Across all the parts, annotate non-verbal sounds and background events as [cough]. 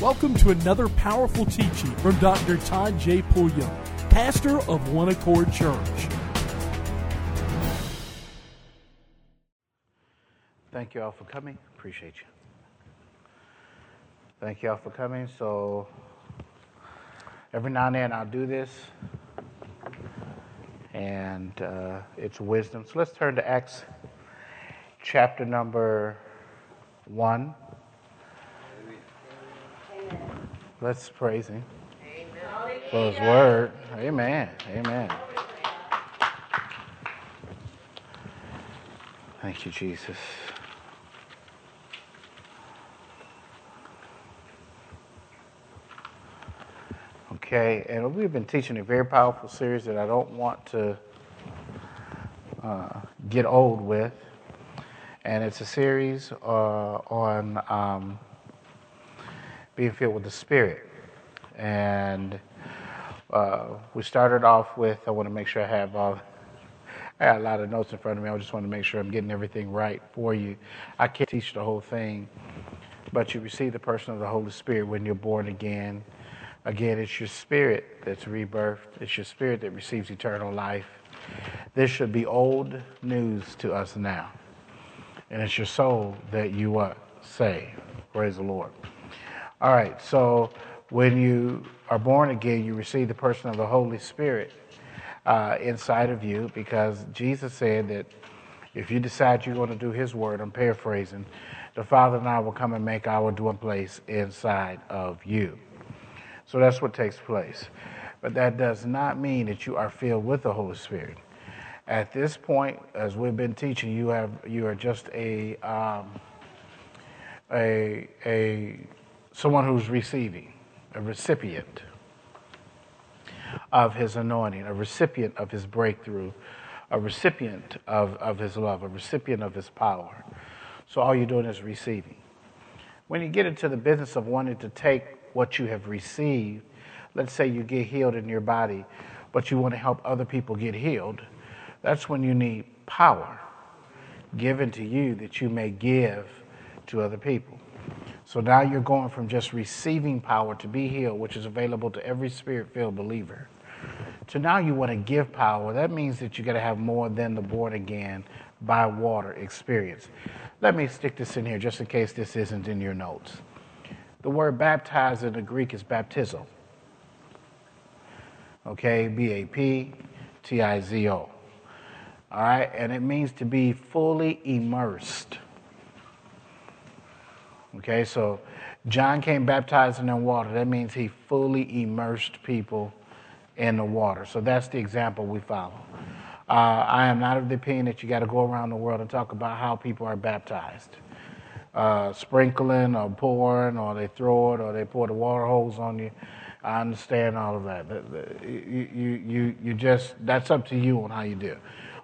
Welcome to another powerful teaching from Dr. Todd J. Pulliam, pastor of One Accord Church. Thank you all for coming. Appreciate you. Thank you all for coming. So, every now and then I'll do this, and uh, it's wisdom. So, let's turn to Acts chapter number 1. Let's praise Him for His word. Amen. Amen. Thank you, Jesus. Okay, and we've been teaching a very powerful series that I don't want to uh, get old with. And it's a series uh, on um, being filled with the Spirit. And uh, we started off with, I want to make sure I have all, I got a lot of notes in front of me. I just want to make sure I'm getting everything right for you. I can't teach the whole thing, but you receive the person of the Holy Spirit when you're born again. Again, it's your spirit that's rebirthed. It's your spirit that receives eternal life. This should be old news to us now. And it's your soul that you what? Say. Praise the Lord. All right, so when you are born again, you receive the person of the Holy Spirit uh, inside of you because Jesus said that if you decide you're going to do His word, I'm paraphrasing, the Father and I will come and make our dwelling place inside of you. So that's what takes place. But that does not mean that you are filled with the Holy Spirit. At this point, as we've been teaching, you have you are just a um, a a someone who's receiving, a recipient of His anointing, a recipient of His breakthrough, a recipient of, of His love, a recipient of His power. So all you're doing is receiving. When you get into the business of wanting to take what you have received. Let's say you get healed in your body, but you want to help other people get healed. That's when you need power given to you that you may give to other people. So now you're going from just receiving power to be healed, which is available to every spirit filled believer, to now you want to give power. That means that you got to have more than the born again by water experience. Let me stick this in here just in case this isn't in your notes. The word baptize in the Greek is baptizo. Okay, B A P T I Z O. All right, and it means to be fully immersed. Okay, so John came baptizing in water. That means he fully immersed people in the water. So that's the example we follow. Uh, I am not of the opinion that you got to go around the world and talk about how people are baptized uh, sprinkling or pouring, or they throw it, or they pour the water hose on you. I understand all of that. You, you, you, just, that's up to you on how you do.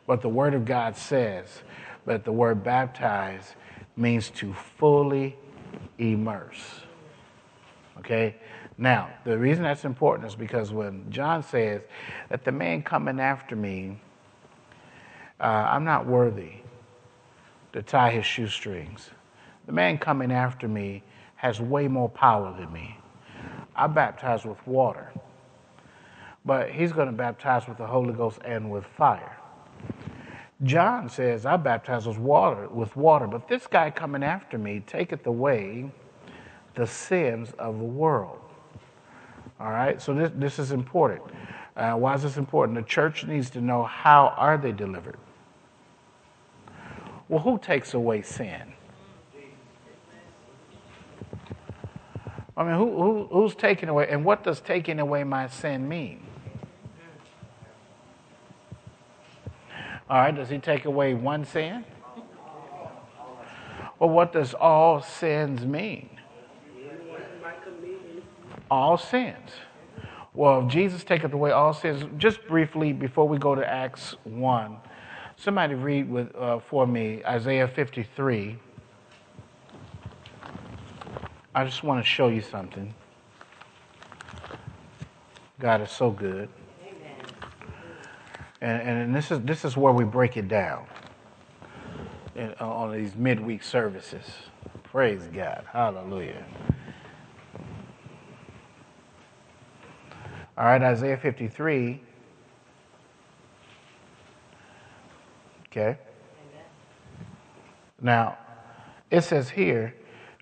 But the Word of God says that the word baptize means to fully immerse. Okay? Now, the reason that's important is because when John says that the man coming after me, uh, I'm not worthy to tie his shoestrings. The man coming after me has way more power than me. I baptize with water, but he's going to baptize with the Holy Ghost and with fire. John says, I baptize with water, with water, but this guy coming after me taketh away the sins of the world. All right, so this, this is important. Uh, why is this important? The church needs to know how are they delivered. Well, who takes away sin? I mean, who, who, who's taking away, and what does taking away my sin mean? All right, does he take away one sin? Well, what does all sins mean? All sins. Well, if Jesus taketh away all sins, just briefly before we go to Acts 1, somebody read with, uh, for me Isaiah 53. I just want to show you something. God is so good. And, and this, is, this is where we break it down in, uh, on these midweek services. Praise God. Hallelujah. All right, Isaiah 53. Okay. Now, it says here,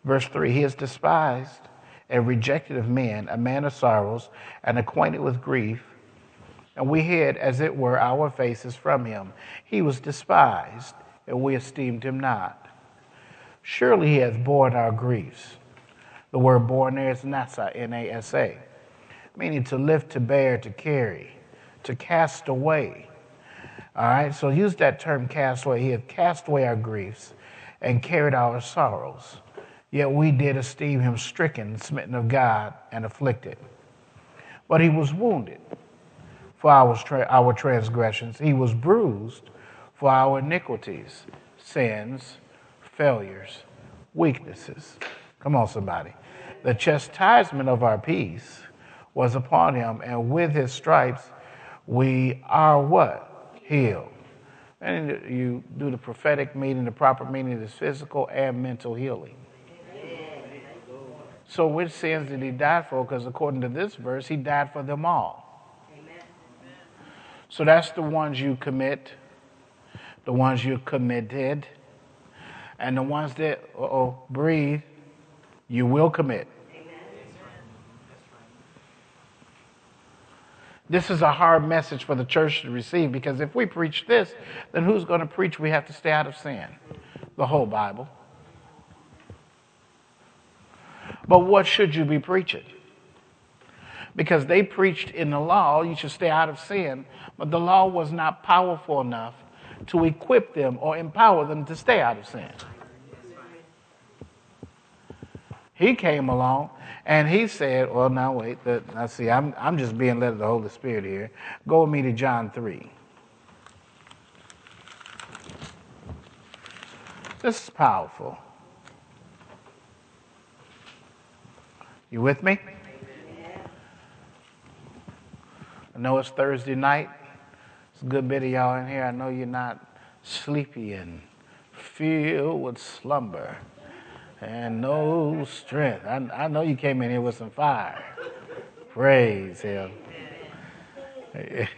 verse 3 He is despised and rejected of men, a man of sorrows, and acquainted with grief. And we hid, as it were, our faces from him. He was despised, and we esteemed him not. Surely he hath borne our griefs. The word borne there is nasa, N A S A, meaning to lift, to bear, to carry, to cast away. All right, so use that term cast away. He hath cast away our griefs and carried our sorrows. Yet we did esteem him stricken, smitten of God, and afflicted. But he was wounded for our, our transgressions, he was bruised for our iniquities, sins, failures, weaknesses. Come on, somebody. The chastisement of our peace was upon him, and with his stripes we are what? Healed. And you do the prophetic meaning, the proper meaning is physical and mental healing. So, which sins did he die for? Because according to this verse, he died for them all. So, that's the ones you commit, the ones you committed, and the ones that, oh, breathe, you will commit. This is a hard message for the church to receive because if we preach this, then who's going to preach we have to stay out of sin? The whole Bible. But what should you be preaching? Because they preached in the law, you should stay out of sin, but the law was not powerful enough to equip them or empower them to stay out of sin. He came along and he said, Well, now wait, I see, I'm, I'm just being led of the Holy Spirit here. Go with me to John 3. This is powerful. You with me? I know it's Thursday night. It's a good bit of y'all in here. I know you're not sleepy and filled with slumber and no strength. I, I know you came in here with some fire. Praise Him. [laughs]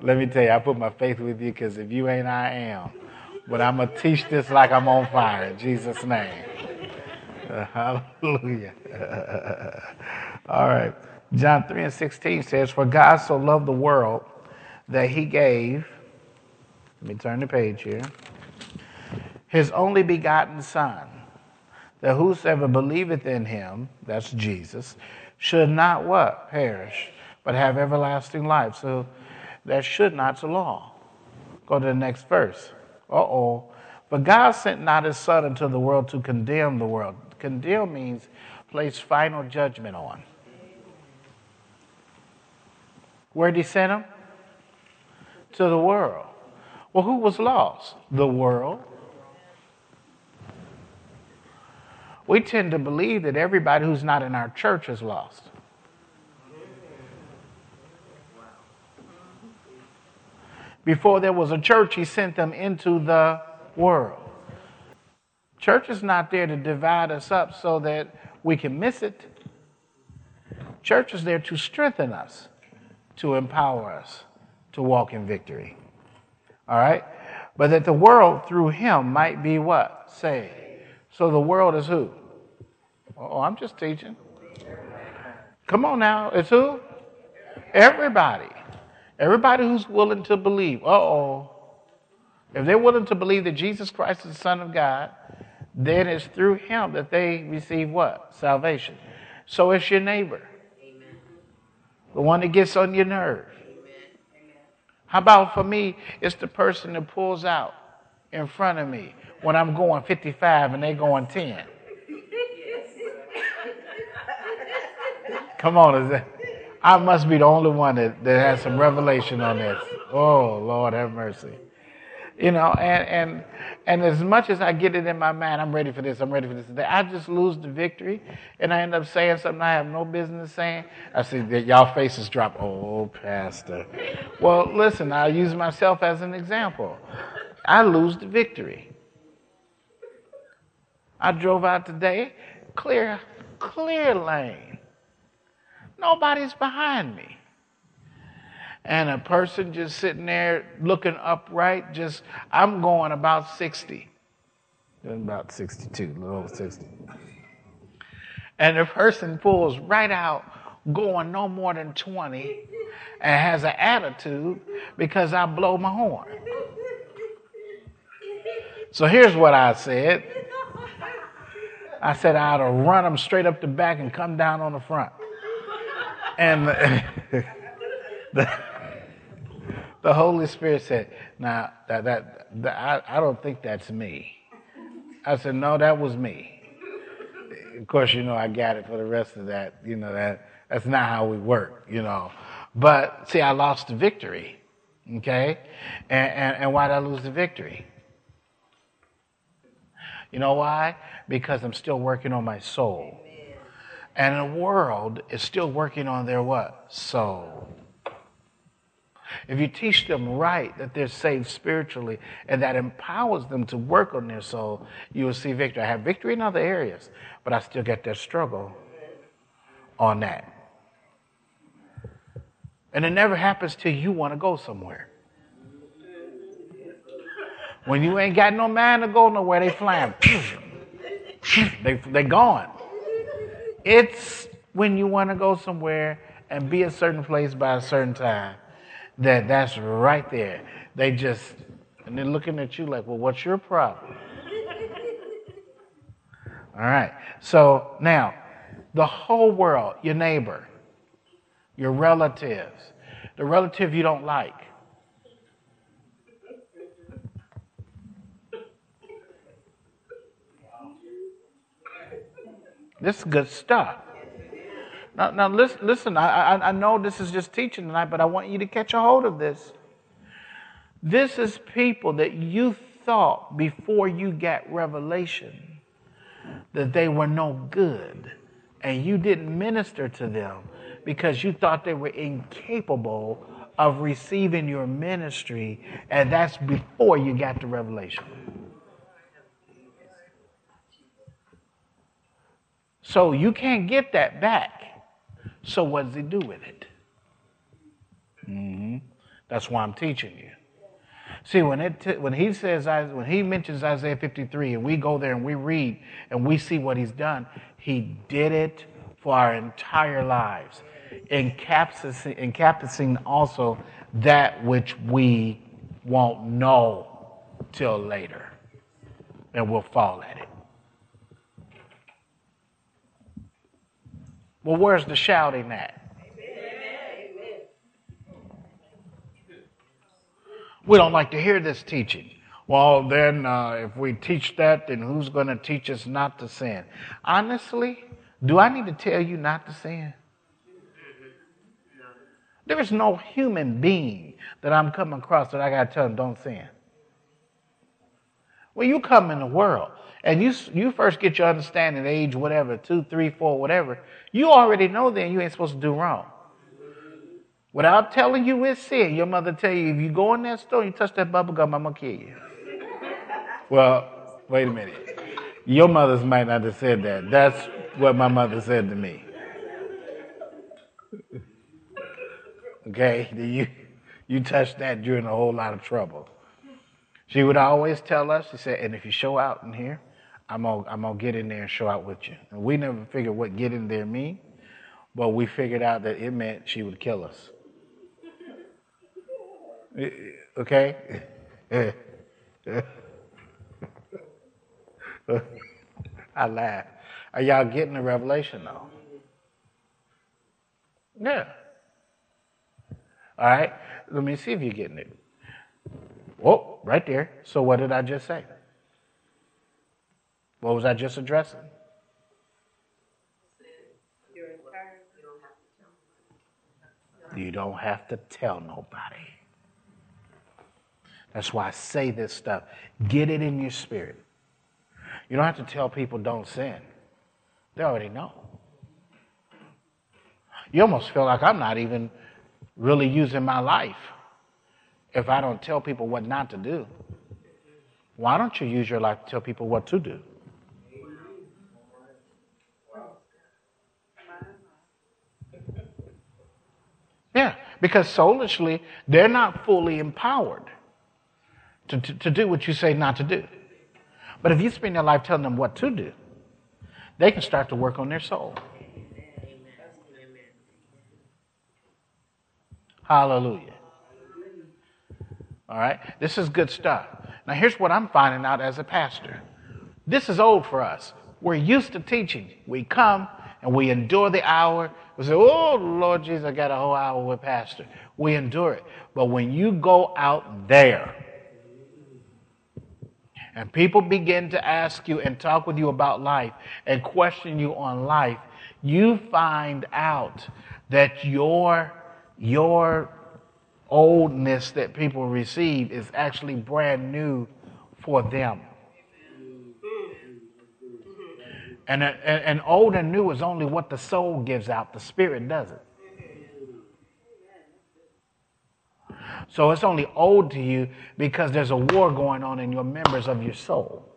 Let me tell you, I put my faith with you because if you ain't, I am. But I'm going to teach this like I'm on fire in Jesus' name. [laughs] hallelujah. [laughs] All right. John 3 and 16 says, For God so loved the world that he gave, let me turn the page here, his only begotten Son, that whosoever believeth in him, that's Jesus, should not what? Perish, but have everlasting life. So that should not's a law. Go to the next verse. Uh oh. But God sent not his Son into the world to condemn the world, Condemn means place final judgment on. Where did he send them? To the world. Well, who was lost? The world. We tend to believe that everybody who's not in our church is lost. Before there was a church, he sent them into the world. Church is not there to divide us up so that we can miss it. Church is there to strengthen us, to empower us to walk in victory. All right? But that the world through him might be what? Saved. So the world is who? Oh, I'm just teaching. Come on now. It's who? Everybody. Everybody who's willing to believe. Uh oh. If they're willing to believe that Jesus Christ is the Son of God, then it's through him that they receive what? Salvation. So it's your neighbor. The one that gets on your nerve. How about for me, it's the person that pulls out in front of me when I'm going 55 and they're going 10. Come on, I must be the only one that, that has some revelation on this. Oh, Lord, have mercy. You know, and, and and as much as I get it in my mind, I'm ready for this, I'm ready for this. Today. I just lose the victory and I end up saying something I have no business saying. I see that y'all faces drop. Oh, Pastor. Well, listen, I'll use myself as an example. I lose the victory. I drove out today, clear, clear lane. Nobody's behind me. And a person just sitting there looking upright, just, I'm going about 60. About 62, a little over 60. And the person pulls right out, going no more than 20, and has an attitude because I blow my horn. So here's what I said. I said I ought to run them straight up the back and come down on the front. And [laughs] the, the, the Holy Spirit said, "Now that, that, that I, I don't think that's me." I said, "No, that was me." Of course, you know I got it for the rest of that. You know that that's not how we work. You know, but see, I lost the victory. Okay, and, and, and why did I lose the victory? You know why? Because I'm still working on my soul. And the world is still working on their what? Soul. If you teach them right that they're saved spiritually and that empowers them to work on their soul, you will see victory. I have victory in other areas, but I still get that struggle on that. And it never happens till you want to go somewhere. When you ain't got no man to go nowhere, they flying. [laughs] they they gone. It's when you want to go somewhere and be a certain place by a certain time that that's right there. They just and they're looking at you like, well, what's your problem? [laughs] All right. So now, the whole world, your neighbor, your relatives, the relative you don't like, This is good stuff. Now, now listen, listen I, I, I know this is just teaching tonight, but I want you to catch a hold of this. This is people that you thought before you got revelation that they were no good, and you didn't minister to them because you thought they were incapable of receiving your ministry, and that's before you got the revelation. So you can't get that back. So what does he do with it? Mm-hmm. That's why I'm teaching you. See, when it t- when he says when he mentions Isaiah 53, and we go there and we read and we see what he's done, he did it for our entire lives, encompassing also that which we won't know till later, and we'll fall at it. Well, where's the shouting at? We don't like to hear this teaching. Well, then, uh, if we teach that, then who's going to teach us not to sin? Honestly, do I need to tell you not to sin? There is no human being that I'm coming across that I got to tell them don't sin. When you come in the world and you, you first get your understanding age, whatever, two, three, four, whatever, you already know then you ain't supposed to do wrong. Without telling you it's sin, your mother tell you if you go in that store you touch that bubble gum, I'm gonna kill you. well, wait a minute. Your mothers might not have said that. That's what my mother said to me. Okay, you you touch that, you're in a whole lot of trouble. She would always tell us, she said, and if you show out in here, I'm gonna, I'm gonna get in there and show out with you. And we never figured what get in there mean, but we figured out that it meant she would kill us. [laughs] Okay? [laughs] I laugh. Are y'all getting the revelation though? Yeah. All right. Let me see if you're getting it. Oh, right there. So what did I just say? What was I just addressing? You don't have to tell nobody. That's why I say this stuff. Get it in your spirit. You don't have to tell people don't sin. They already know. You almost feel like I'm not even really using my life if I don't tell people what not to do. Why don't you use your life to tell people what to do? Yeah, Because soulishly, they're not fully empowered to, to, to do what you say not to do. But if you spend your life telling them what to do, they can start to work on their soul. Hallelujah. All right? This is good stuff. Now, here's what I'm finding out as a pastor. This is old for us. We're used to teaching. We come and we endure the hour. We say, Oh, Lord Jesus, I got a whole hour with Pastor. We endure it. But when you go out there and people begin to ask you and talk with you about life and question you on life, you find out that your, your oldness that people receive is actually brand new for them. And, uh, and, and old and new is only what the soul gives out, the spirit doesn't. So it's only old to you because there's a war going on in your members of your soul.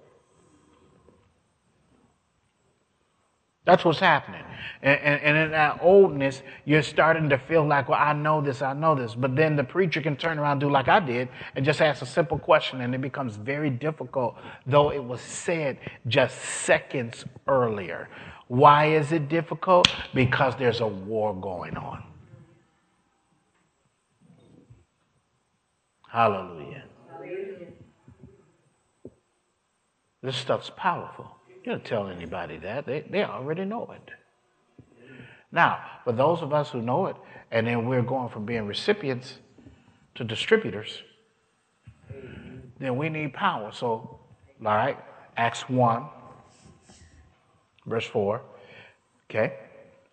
That's what's happening. And, and, and, in that oldness, you're starting to feel like, well, I know this, I know this. But then the preacher can turn around and do like I did and just ask a simple question, and it becomes very difficult, though it was said just seconds earlier. Why is it difficult? Because there's a war going on. Hallelujah. Hallelujah. This stuff's powerful. You don't tell anybody that. They, they already know it. Now, for those of us who know it, and then we're going from being recipients to distributors, then we need power. So, all right, Acts 1, verse 4. Okay?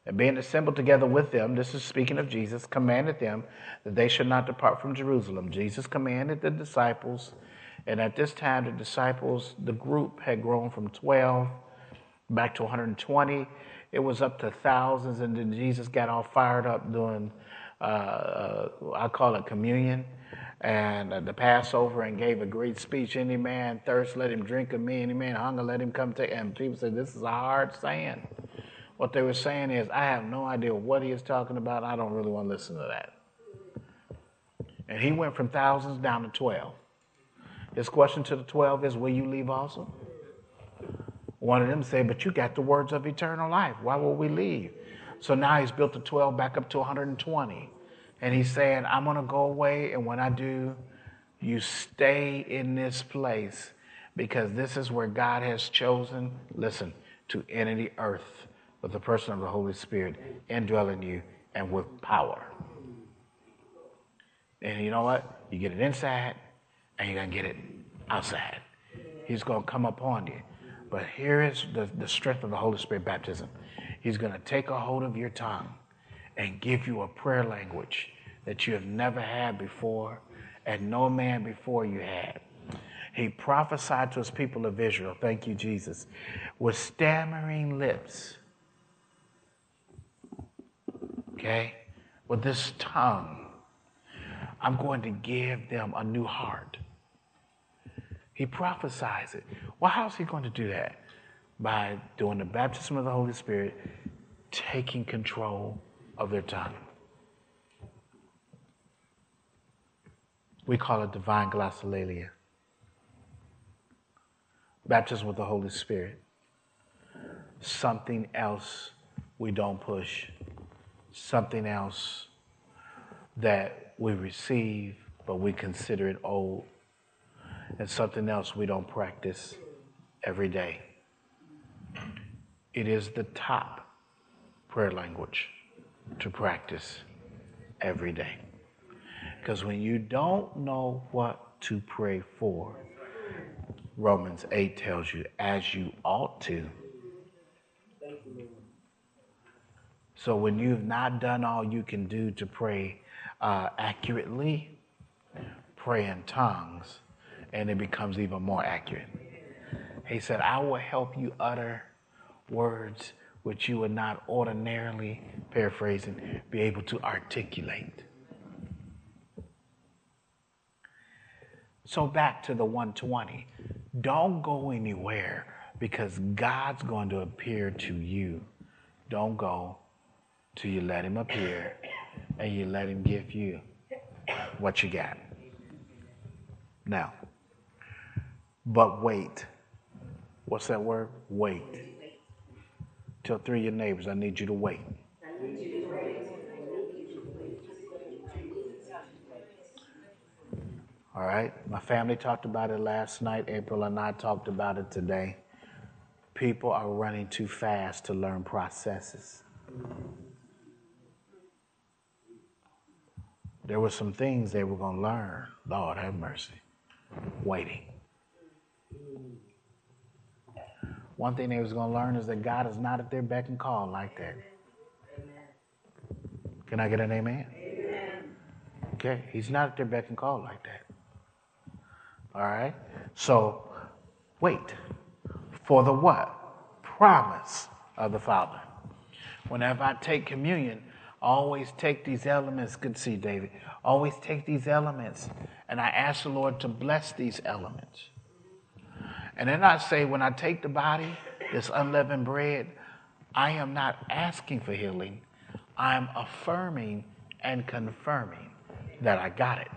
And being assembled together with them, this is speaking of Jesus, commanded them that they should not depart from Jerusalem. Jesus commanded the disciples and at this time, the disciples, the group had grown from 12 back to 120. It was up to thousands, and then Jesus got all fired up doing, uh, uh, I call it communion, and uh, the Passover, and gave a great speech. Any man thirst, let him drink of me. Any man hunger, let him come to. And people said, This is a hard saying. What they were saying is, I have no idea what he is talking about. I don't really want to listen to that. And he went from thousands down to 12. His question to the 12 is, Will you leave also? One of them said, But you got the words of eternal life. Why will we leave? So now he's built the 12 back up to 120. And he's saying, I'm going to go away. And when I do, you stay in this place because this is where God has chosen, listen, to enter the earth with the person of the Holy Spirit indwelling you and with power. And you know what? You get it inside, and you're going to get it outside. He's going to come upon you. But here is the, the strength of the Holy Spirit baptism. He's going to take a hold of your tongue and give you a prayer language that you have never had before and no man before you had. He prophesied to his people of Israel, thank you, Jesus, with stammering lips. Okay? With this tongue, I'm going to give them a new heart. He prophesies it. Well, how's he going to do that? By doing the baptism of the Holy Spirit, taking control of their tongue. We call it divine glossolalia. Baptism with the Holy Spirit. Something else we don't push. Something else that we receive, but we consider it old and something else we don't practice every day. It is the top prayer language to practice every day. Because when you don't know what to pray for, Romans 8 tells you, as you ought to. So when you've not done all you can do to pray uh, accurately, pray in tongues, and it becomes even more accurate. He said, I will help you utter words which you would not ordinarily, paraphrasing, be able to articulate. So back to the 120. Don't go anywhere because God's going to appear to you. Don't go till you let him appear and you let Him give you what you got. Now, but wait. What's that word? Wait. Tell three of your neighbors, I need you to wait. All right. My family talked about it last night. April and I talked about it today. People are running too fast to learn processes. There were some things they were going to learn. Lord, have mercy. Waiting. One thing they was going to learn is that God is not at their beck and call like that. Can I get an amen? amen? Okay, he's not at their beck and call like that. All right? So, wait for the what? Promise of the Father. Whenever I take communion, always take these elements. Good to see you, David. Always take these elements, and I ask the Lord to bless these elements. And then I say, when I take the body, this unleavened bread, I am not asking for healing. I'm affirming and confirming that I got it.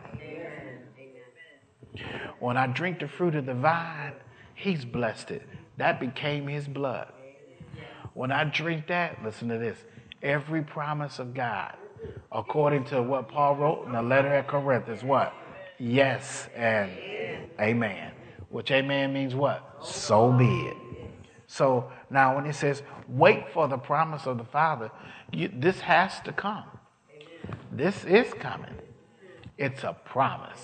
When I drink the fruit of the vine, he's blessed it. That became his blood. When I drink that, listen to this every promise of God, according to what Paul wrote in the letter at Corinth, is what? Yes and amen. Which amen means what? So be it. So now when it says, wait for the promise of the Father, you, this has to come. This is coming. It's a promise.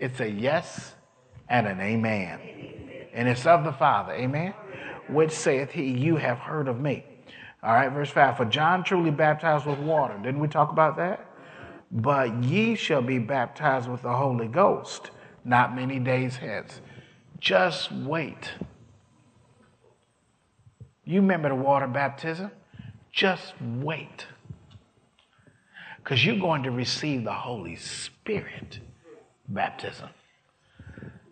It's a yes and an amen. And it's of the Father, amen, which saith he, You have heard of me. All right, verse 5 For John truly baptized with water. Didn't we talk about that? But ye shall be baptized with the Holy Ghost not many days hence. Just wait. You remember the water baptism? Just wait. Because you're going to receive the Holy Spirit baptism.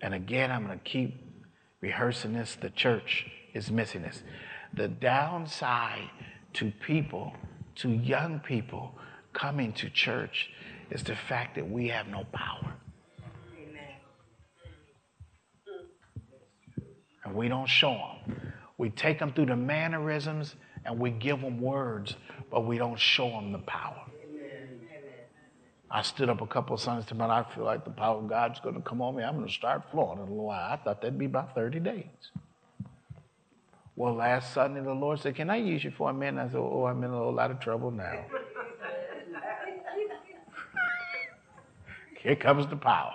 And again, I'm going to keep rehearsing this. The church is missing this. The downside to people, to young people coming to church, is the fact that we have no power. We don't show them. We take them through the mannerisms and we give them words, but we don't show them the power. I stood up a couple of Sundays to I feel like the power of God's going to come on me. I'm going to start flowing in a little while. I thought that'd be about 30 days. Well, last Sunday, the Lord said, Can I use you for a minute? I said, Oh, I'm in a whole lot of trouble now. [laughs] Here comes the power.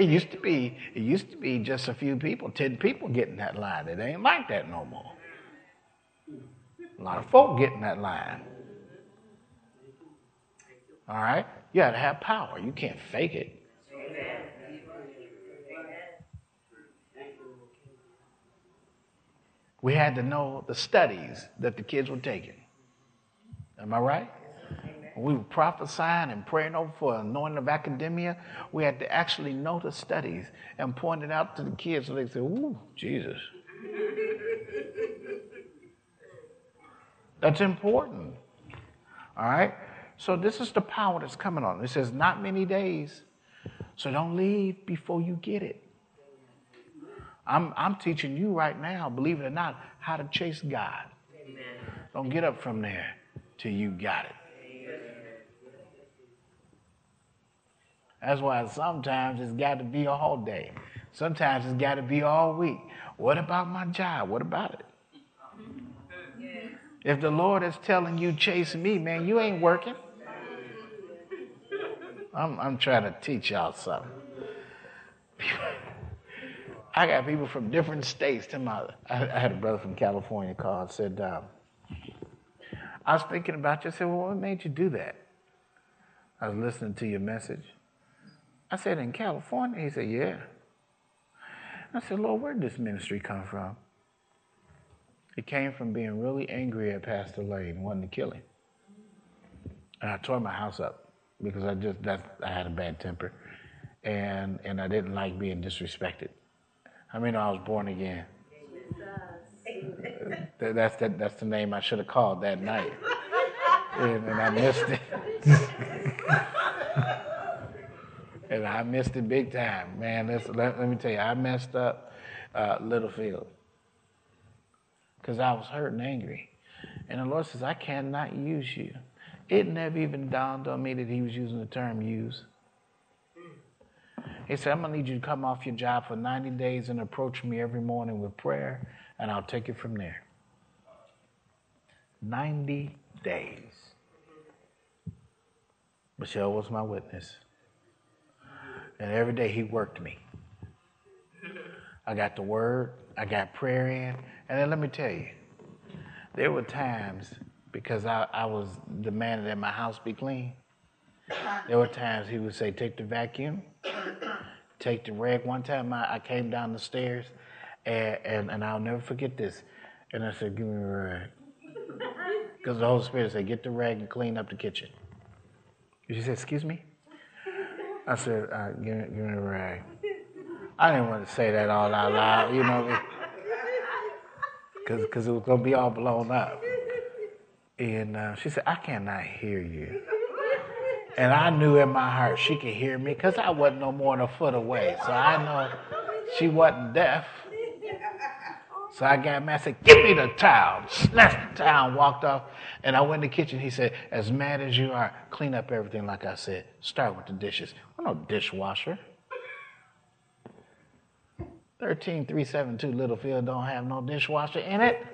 It used to be, it used to be just a few people, 10 people getting that line. It ain't like that no more. A lot of folk getting that line. All right? You got to have power. You can't fake it. We had to know the studies that the kids were taking. Am I right? We were prophesying and praying over for anointing of academia, we had to actually know the studies and point it out to the kids so they say, Ooh, Jesus. That's important. All right? So this is the power that's coming on. It says, not many days. So don't leave before you get it. I'm, I'm teaching you right now, believe it or not, how to chase God. Amen. Don't get up from there till you got it. That's why sometimes it's got to be all day. Sometimes it's got to be all week. What about my job? What about it? If the Lord is telling you, chase me, man, you ain't working. I'm, I'm trying to teach y'all something. [laughs] I got people from different states. To my, I, I had a brother from California call and said, um, I was thinking about you. I said, Well, what made you do that? I was listening to your message. I said, In California? He said, Yeah. I said, Lord, where did this ministry come from? It came from being really angry at Pastor Lane and wanting to kill him. And I tore my house up because I just that I had a bad temper, and and I didn't like being disrespected. I mean, I was born again. that, that's that, that's the name I should have called that night. and, and I missed it. [laughs] and I missed it big time, man. Let, let, me tell you, I messed up uh, Littlefield because I was hurt and angry. And the Lord says, I cannot use you. It never even dawned on me that He was using the term use. He said, I'm going to need you to come off your job for 90 days and approach me every morning with prayer, and I'll take it from there. 90 days. Michelle was my witness. And every day he worked me. I got the word, I got prayer in. And then let me tell you, there were times, because I, I was demanding that my house be clean, there were times he would say, Take the vacuum, take the rag. One time I, I came down the stairs, and, and, and I'll never forget this. And I said, Give me a rag. Because the Holy Spirit said, Get the rag and clean up the kitchen. She said, Excuse me? I said, uh, give, me, give me a rag. I didn't want to say that all out loud, you know, because it was going to be all blown up. And uh, she said, I cannot hear you. And I knew in my heart she could hear me because I wasn't no more than a foot away. So I know she wasn't deaf. So I got mad. I said, "Give me the towel." Snatched the towel, and walked off, and I went in the kitchen. He said, "As mad as you are, clean up everything like I said. Start with the dishes. I'm no dishwasher." Thirteen three seven two Littlefield don't have no dishwasher in it. [laughs]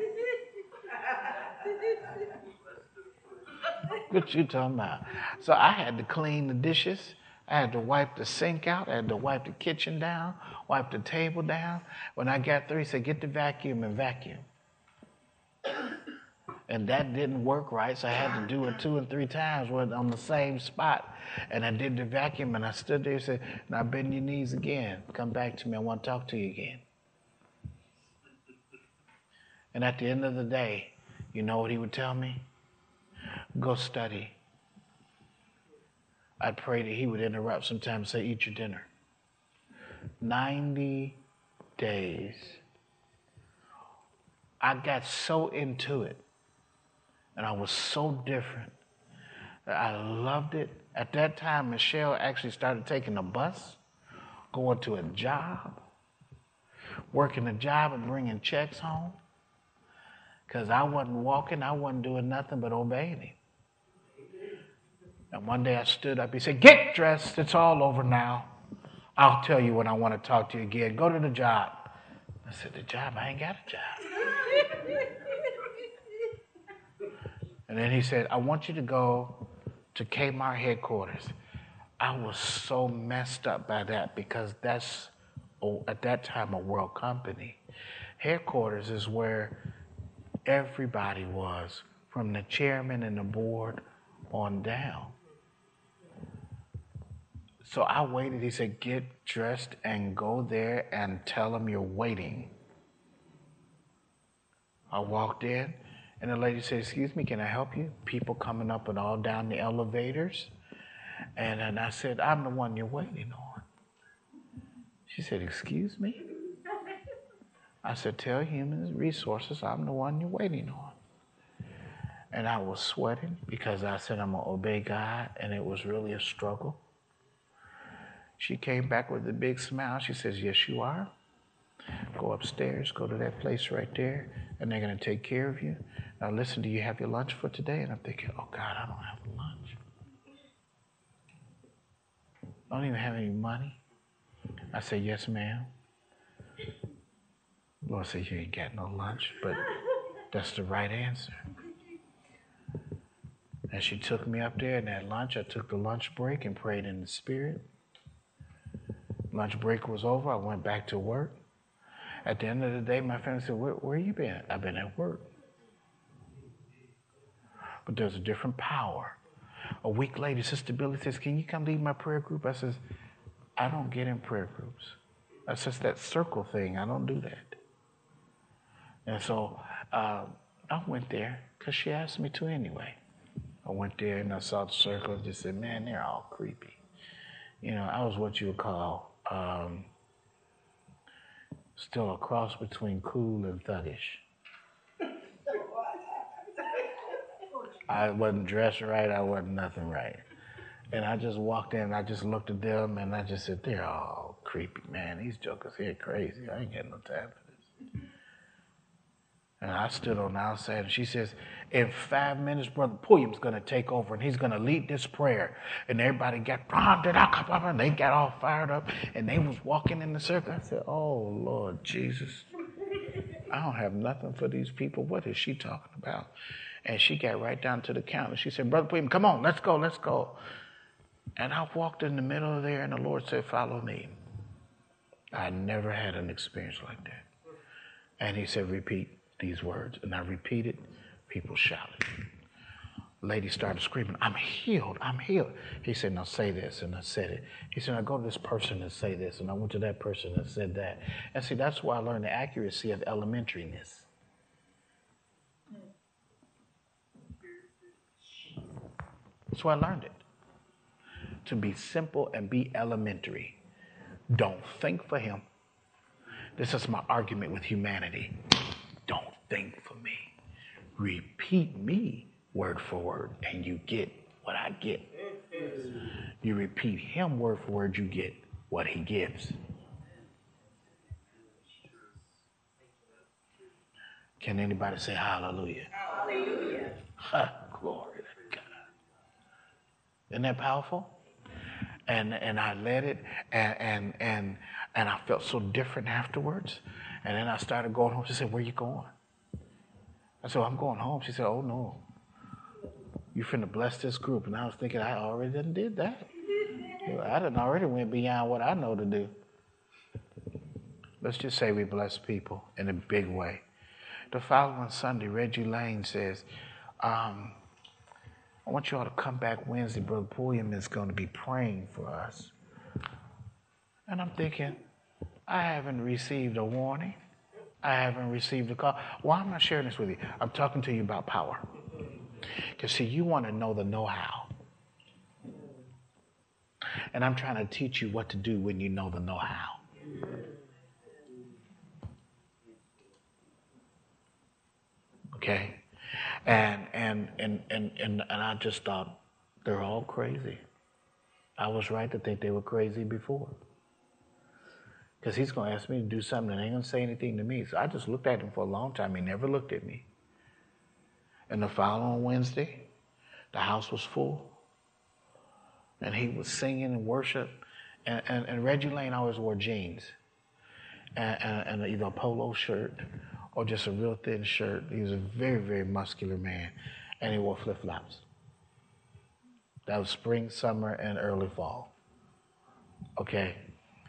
what you talking about? So I had to clean the dishes. I had to wipe the sink out. I had to wipe the kitchen down, wipe the table down. When I got through, he said, Get the vacuum and vacuum. And that didn't work right, so I had to do it two and three times on the same spot. And I did the vacuum, and I stood there and said, Now bend your knees again. Come back to me. I want to talk to you again. And at the end of the day, you know what he would tell me? Go study. I'd pray that he would interrupt sometimes and say, Eat your dinner. 90 days. I got so into it and I was so different I loved it. At that time, Michelle actually started taking a bus, going to a job, working a job and bringing checks home. Because I wasn't walking, I wasn't doing nothing but obeying him. And one day I stood up. He said, Get dressed. It's all over now. I'll tell you when I want to talk to you again. Go to the job. I said, The job? I ain't got a job. And then he said, I want you to go to Kmart headquarters. I was so messed up by that because that's, at that time, a world company. Headquarters is where everybody was, from the chairman and the board on down. So I waited. He said, Get dressed and go there and tell them you're waiting. I walked in, and the lady said, Excuse me, can I help you? People coming up and all down the elevators. And then I said, I'm the one you're waiting on. She said, Excuse me? I said, Tell human resources I'm the one you're waiting on. And I was sweating because I said I'm going to obey God, and it was really a struggle. She came back with a big smile. She says, Yes, you are. Go upstairs, go to that place right there, and they're going to take care of you. Now, listen, do you have your lunch for today? And I'm thinking, Oh, God, I don't have lunch. I don't even have any money. I said, Yes, ma'am. Lord said, You ain't got no lunch, but that's the right answer. And she took me up there, and at lunch, I took the lunch break and prayed in the Spirit. Lunch break was over. I went back to work. At the end of the day, my family said, Where, where you been? I've been at work. But there's a different power. A week later, Sister Billy says, Can you come lead my prayer group? I says, I don't get in prayer groups. That's just that circle thing. I don't do that. And so uh, I went there because she asked me to anyway. I went there and I saw the circle and just said, man, they're all creepy. You know, I was what you would call um, still a cross between cool and thuggish. I wasn't dressed right. I wasn't nothing right. And I just walked in. I just looked at them, and I just said, "They're all creepy, man. These jokers here crazy. I ain't getting no time for this." And I stood on the outside, and she says, "In five minutes, Brother Pulliam's going to take over, and he's going to lead this prayer." And everybody got, and they got all fired up, and they was walking in the circle. I said, "Oh Lord Jesus." I don't have nothing for these people. What is she talking about? And she got right down to the counter. She said, Brother Pulliam, come on, let's go, let's go. And I walked in the middle of there, and the Lord said, Follow me. I never had an experience like that. And He said, Repeat these words. And I repeated, people shouted. Lady started screaming, I'm healed, I'm healed. He said, Now say this. And I said it. He said, Now go to this person and say this. And I went to that person and said that. And see, that's why I learned the accuracy of elementariness. That's why I learned it. To be simple and be elementary. Don't think for him. This is my argument with humanity. Think for me. Repeat me word for word, and you get what I get. You repeat him word for word, you get what he gives. Can anybody say hallelujah? Hallelujah. glory to God. Isn't that powerful? And and I let it and and and and I felt so different afterwards. And then I started going home. She said, Where you going? I said, I'm going home. She said, Oh no you finna bless this group. And I was thinking, I already done did that. I done already went beyond what I know to do. Let's just say we bless people in a big way. The following Sunday, Reggie Lane says, um, I want you all to come back Wednesday. Brother Pulliam is going to be praying for us. And I'm thinking, I haven't received a warning. I haven't received a call. Why am I sharing this with you? I'm talking to you about power. Because, see, you want to know the know how. And I'm trying to teach you what to do when you know the know how. Okay? And, and, and, and, and, and I just thought, they're all crazy. I was right to think they were crazy before. Because he's going to ask me to do something and ain't going to say anything to me. So I just looked at him for a long time. He never looked at me. And the following Wednesday, the house was full. And he was singing and worship. And, and, and Reggie Lane always wore jeans and, and, and, either a polo shirt or just a real thin shirt. He was a very, very muscular man. And he wore flip flops. That was spring, summer, and early fall. Okay?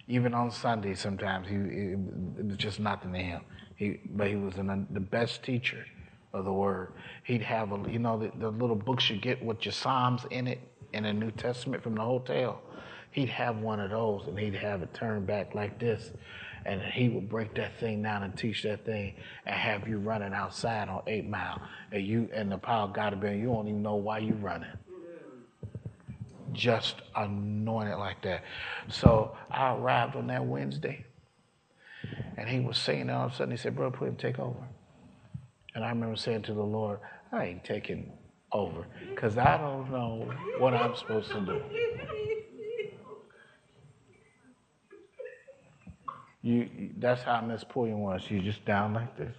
Even on Sunday, sometimes he, it, was just nothing to him. He, but he was an, the best teacher of the word. He'd have a, you know, the, the little books you get with your Psalms in it in the New Testament from the hotel. He'd have one of those and he'd have it turned back like this. And he would break that thing down and teach that thing and have you running outside on eight mile. And you and the power of God to be, you don't even know why you're running. Just anointed like that. So I arrived on that Wednesday and he was saying all of a sudden, he said, "Bro, put him take over. And I remember saying to the Lord, I ain't taking over because I don't know what I'm supposed to do. You, that's how Miss Pulliam was. She's just down like this.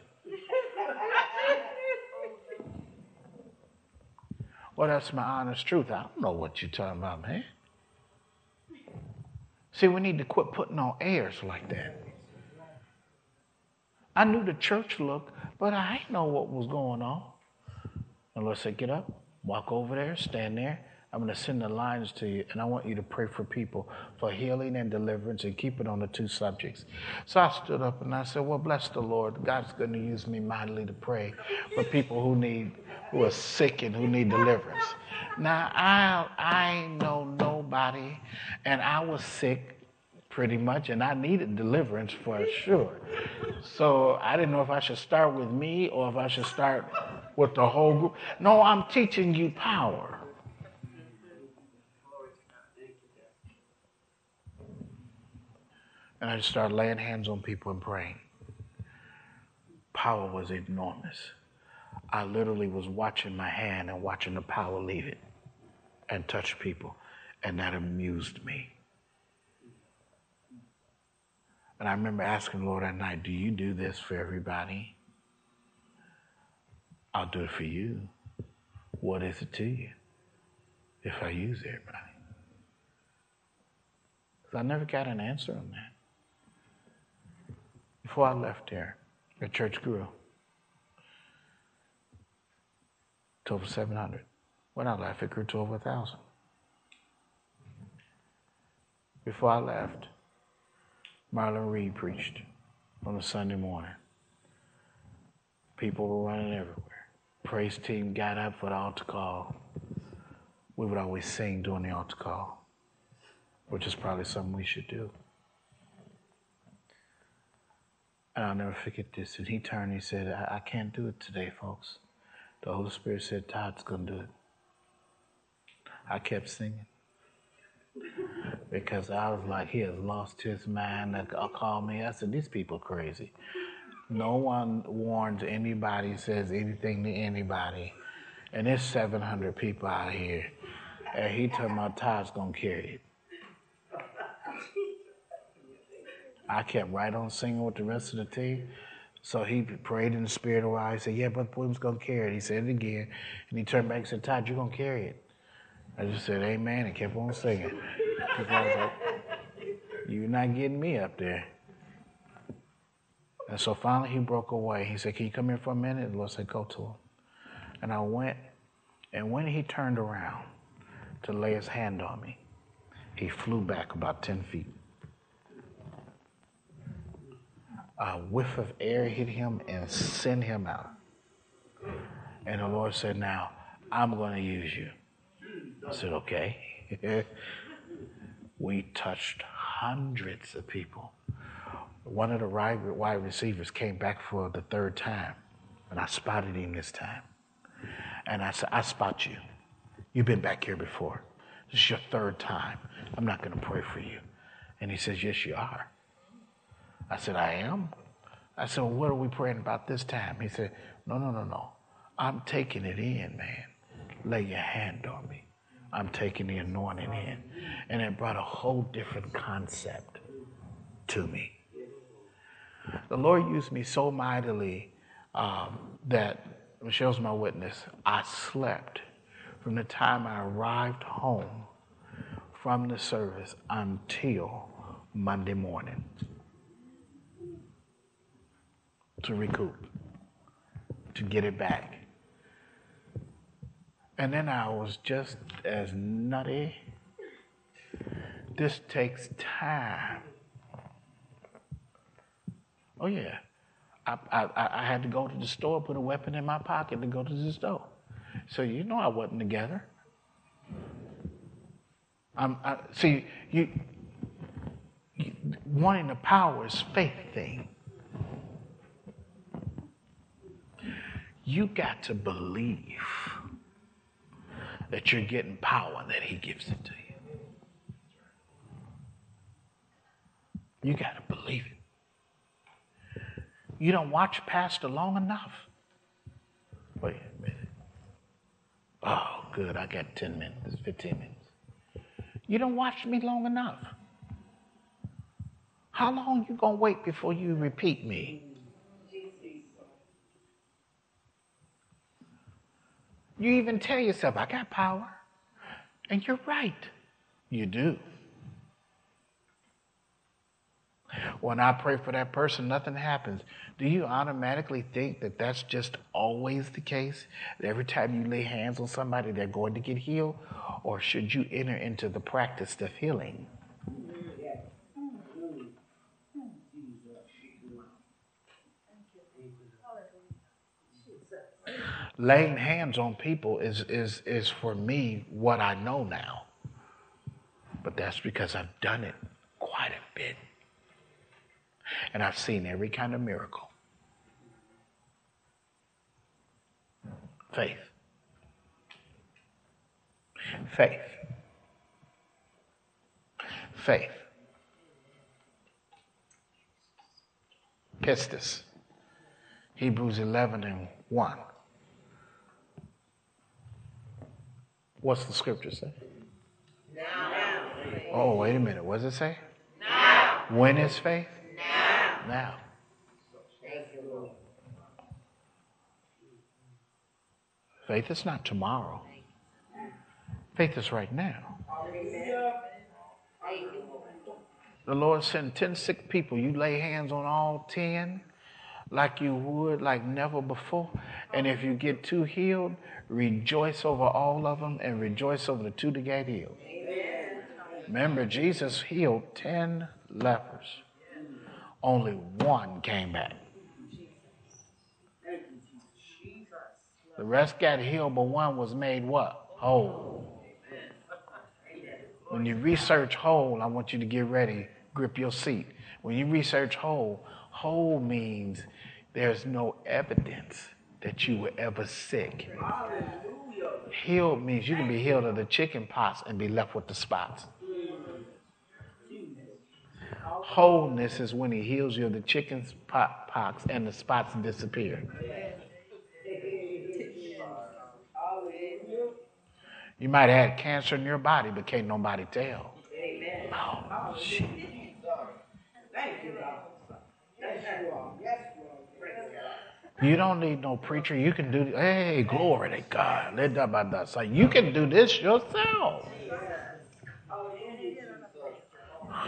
Well, that's my honest truth. I don't know what you're talking about, man. See, we need to quit putting on airs like that. I knew the church look, but I didn't know what was going on. Unless said, Get up, walk over there, stand there. I'm going to send the lines to you, and I want you to pray for people for healing and deliverance and keep it on the two subjects. So I stood up and I said, Well, bless the Lord. God's going to use me mightily to pray for people who need, who are sick and who need deliverance. Now, I, I know nobody, and I was sick pretty much, and I needed deliverance for sure. So I didn't know if I should start with me or if I should start with the whole group. No, I'm teaching you power. And I just started laying hands on people and praying. Power was enormous. I literally was watching my hand and watching the power leave it and touch people. And that amused me. And I remember asking Lord that night, Do you do this for everybody? I'll do it for you. What is it to you if I use everybody? Because I never got an answer on that. Before I left there, the church grew to over 700. When I left, it grew to over 1,000. Before I left, Marlon Reed preached on a Sunday morning. People were running everywhere. Praise team got up for the altar call. We would always sing during the altar call, which is probably something we should do. And I'll never forget this. And he turned and he said, I, I can't do it today, folks. The Holy Spirit said, Todd's going to do it. I kept singing [laughs] because I was like, he has lost his mind. They uh, call me. I said, these people crazy. No one warns anybody, says anything to anybody. And there's 700 people out here. And he told my Todd's going to carry it. I kept right on singing with the rest of the team. So he prayed in the spirit a while. He said, Yeah, but Pulliam's going to carry it. He said it again. And he turned back and said, Todd, you're going to carry it. I just said, Amen, and kept on singing. Like, you're not getting me up there. And so finally he broke away. He said, Can you come here for a minute? The Lord said, Go to him. And I went, and when he turned around to lay his hand on me, he flew back about 10 feet. A whiff of air hit him and sent him out. And the Lord said, Now, I'm going to use you. I said, okay. [laughs] we touched hundreds of people. One of the wide receivers came back for the third time, and I spotted him this time. And I said, I spot you. You've been back here before. This is your third time. I'm not going to pray for you. And he says, Yes, you are. I said, I am. I said, well, what are we praying about this time? He said, No, no, no, no. I'm taking it in, man. Lay your hand on me. I'm taking the anointing in. And it brought a whole different concept to me. The Lord used me so mightily um, that Michelle's my witness. I slept from the time I arrived home from the service until Monday morning to recoup, to get it back. And then I was just as nutty. This takes time. Oh, yeah. I, I, I had to go to the store, put a weapon in my pocket to go to the store. So you know I wasn't together. I'm, I, see, you, you, wanting the power is faith thing. You got to believe that you're getting power that He gives it to you. You got to believe it. You don't watch Pastor long enough. Wait a minute. Oh, good. I got 10 minutes, 15 minutes. You don't watch me long enough. How long you going to wait before you repeat me? You even tell yourself, I got power. And you're right. You do. When I pray for that person, nothing happens. Do you automatically think that that's just always the case? That every time you lay hands on somebody, they're going to get healed? Or should you enter into the practice of healing? Laying hands on people is, is, is for me what I know now. But that's because I've done it quite a bit. And I've seen every kind of miracle. Faith. Faith. Faith. Pistis. Hebrews 11 and 1. What's the scripture say? Now. Oh, wait a minute. What does it say? Now. When is faith? Now. Now. Faith is not tomorrow. Faith is right now. The Lord sent 10 sick people. You lay hands on all 10 like you would like never before. And if you get two healed, rejoice over all of them and rejoice over the two that get healed. Remember, Jesus healed 10 lepers. Only one came back. The rest got healed, but one was made what? Whole. When you research whole, I want you to get ready, grip your seat. When you research whole, whole means there's no evidence that you were ever sick. Healed means you can be healed of the chicken pox and be left with the spots. Wholeness is when he heals you of the chicken pox and the spots disappear. You might have had cancer in your body, but can't nobody tell. Amen. Oh, shit. Thank you, You don't need no preacher. You can do. Hey, glory to God. You can do this yourself.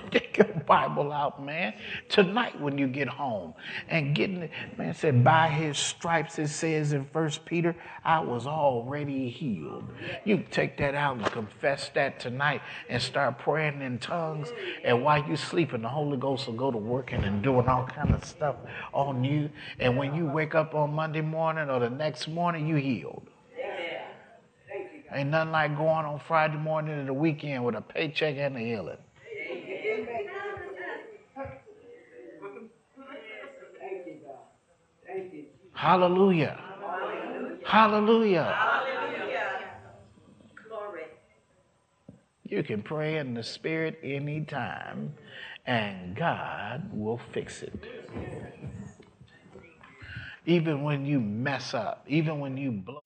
[laughs] Get your Bible out, man. Tonight when you get home and getting it, man said, by his stripes, it says in First Peter, I was already healed. You take that out and confess that tonight and start praying in tongues. And while you sleeping, the Holy Ghost will go to working and doing all kind of stuff on you. And when you wake up on Monday morning or the next morning, you healed. Ain't nothing like going on Friday morning to the weekend with a paycheck and a healing. Hallelujah. Hallelujah. Glory. You can pray in the Spirit anytime, and God will fix it. Even when you mess up, even when you blow.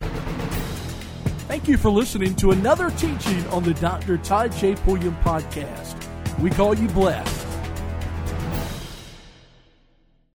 Thank you for listening to another teaching on the Dr. Todd J. Pulliam podcast. We call you blessed